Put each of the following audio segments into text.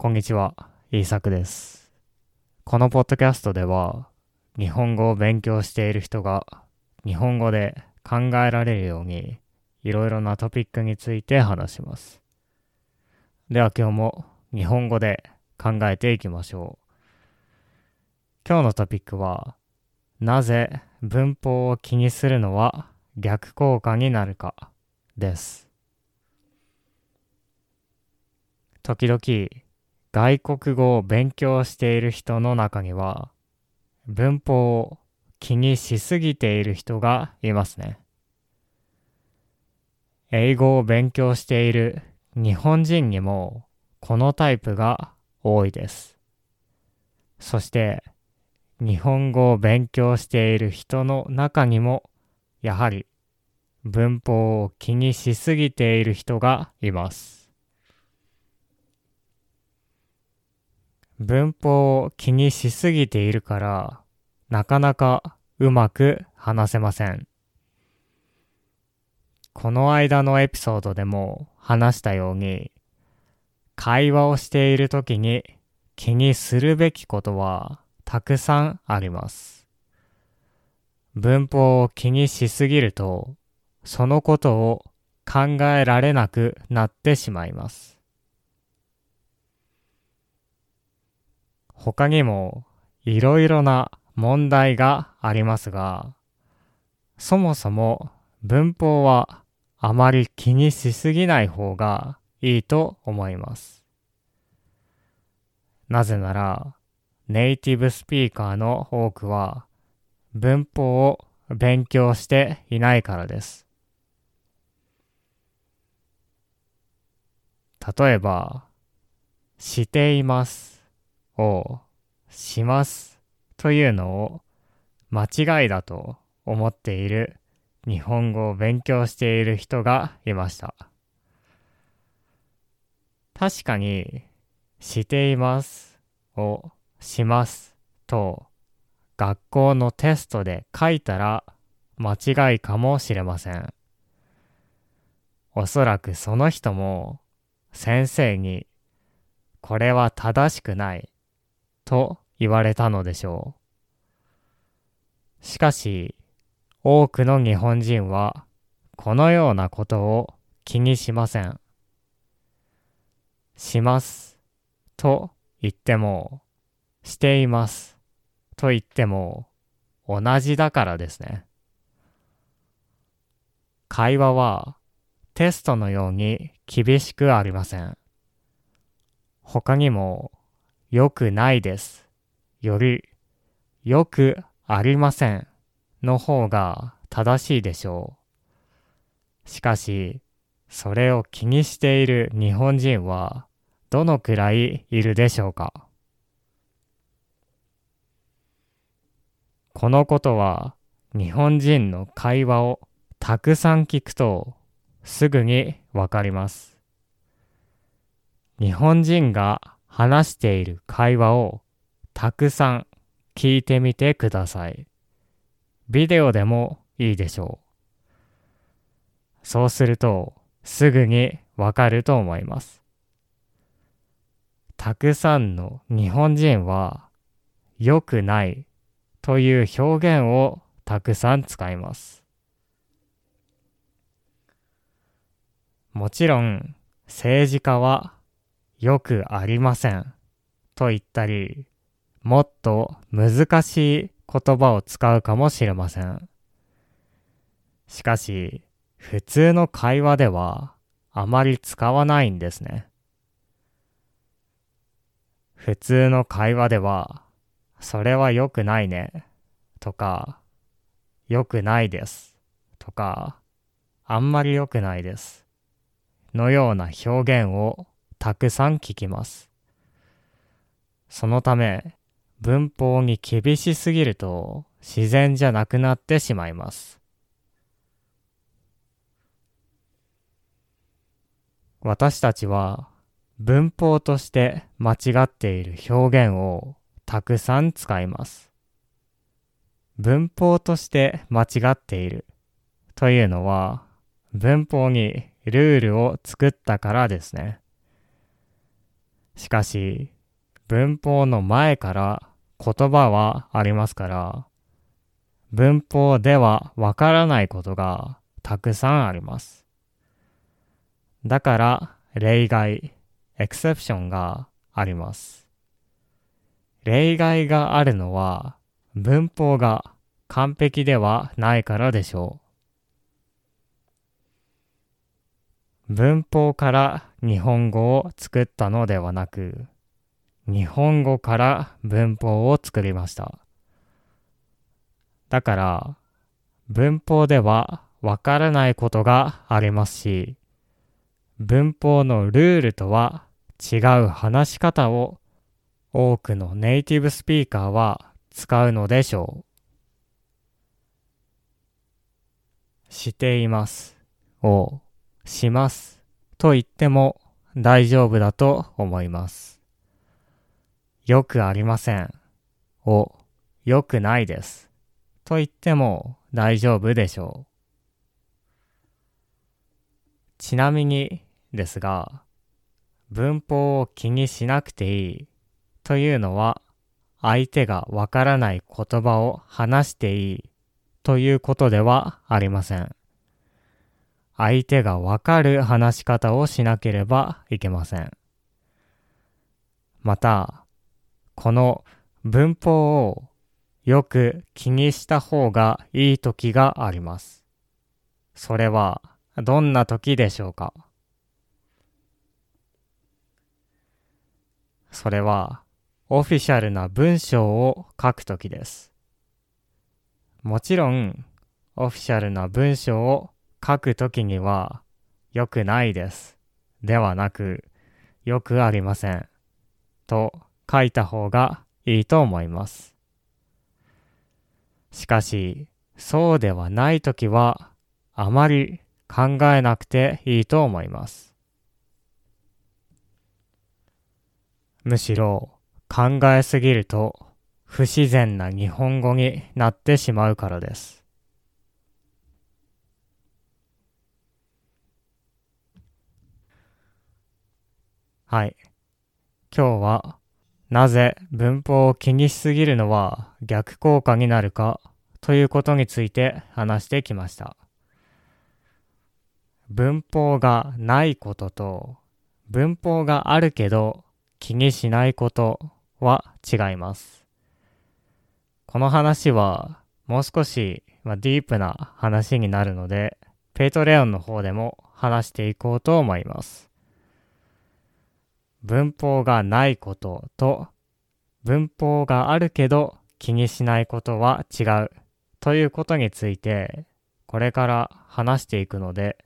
こんにちは、イーサクです。このポッドキャストでは、日本語を勉強している人が日本語で考えられるように、いろいろなトピックについて話します。では今日も日本語で考えていきましょう。今日のトピックは、なぜ文法を気にするのは逆効果になるかです。時々外国語を勉強している人の中には文法を気にしすぎている人がいますね。英語を勉強している日本人にもこのタイプが多いです。そして日本語を勉強している人の中にもやはり文法を気にしすぎている人がいます。文法を気にしすぎているからなかなかうまく話せません。この間のエピソードでも話したように会話をしている時に気にするべきことはたくさんあります。文法を気にしすぎるとそのことを考えられなくなってしまいます。他にもいろいろな問題がありますが、そもそも文法はあまり気にしすぎない方がいいと思います。なぜなら、ネイティブスピーカーの多くは文法を勉強していないからです。例えば、していますをしますというのを間違いだと思っている日本語を勉強している人がいました。確かに、していますをしますと学校のテストで書いたら間違いかもしれません。おそらくその人も先生にこれは正しくないと言われたのでしょう。しかし、多くの日本人はこのようなことを気にしません。しますと言っても、していますと言っても同じだからですね。会話はテストのように厳しくありません。他にも良くないですより良くありませんの方が正しいでしょう。しかし、それを気にしている日本人はどのくらいいるでしょうかこのことは日本人の会話をたくさん聞くとすぐにわかります。日本人が話している会話をたくさん聞いてみてください。ビデオでもいいでしょう。そうするとすぐにわかると思います。たくさんの日本人は良くないという表現をたくさん使います。もちろん政治家はよくありませんと言ったり、もっと難しい言葉を使うかもしれません。しかし、普通の会話ではあまり使わないんですね。普通の会話では、それは良くないね、とか、良くないです、とか、あんまり良くないです、のような表現をたくさん聞きます。そのため、文法に厳しすぎると自然じゃなくなってしまいます。私たちは文法として間違っている表現をたくさん使います。文法として間違っているというのは文法にルールを作ったからですね。しかし、文法の前から言葉はありますから、文法ではわからないことがたくさんあります。だから例外、エクセプションがあります。例外があるのは文法が完璧ではないからでしょう。文法から日本語を作ったのではなく、日本語から文法を作りました。だから、文法ではわからないことがありますし、文法のルールとは違う話し方を多くのネイティブスピーカーは使うのでしょう。していますをしますと言っても大丈夫だと思います。よくありませんをよくないですと言っても大丈夫でしょう。ちなみにですが、文法を気にしなくていいというのは、相手がわからない言葉を話していいということではありません。相手がわかる話し方をしなければいけません。また、この文法をよく気にした方がいい時があります。それはどんな時でしょうか？それはオフィシャルな文章を書くときです。もちろん、オフィシャルな文章を書くときには、良くないです。ではなく、よくありません。と書いた方がいいと思います。しかし、そうではないときは、あまり考えなくていいと思います。むしろ、考えすぎると不自然な日本語になってしまうからです。はい。今日はなぜ文法を気にしすぎるのは逆効果になるかということについて話してきました。文法がないことと文法があるけど気にしないことは違います。この話はもう少し、まあ、ディープな話になるので、 Patreon の方でも話していこうと思います。文法がないことと文法があるけど気にしないことは違うということについてこれから話していくので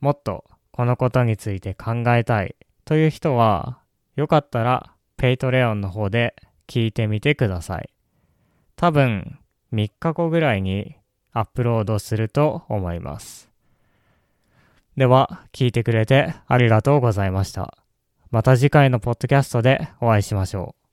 もっとこのことについて考えたいという人はよかったら Patreon の方で聞いてみてください。多分3日後ぐらいにアップロードすると思います。では、聞いてくれてありがとうございました。また次回のポッドキャストでお会いしましょう。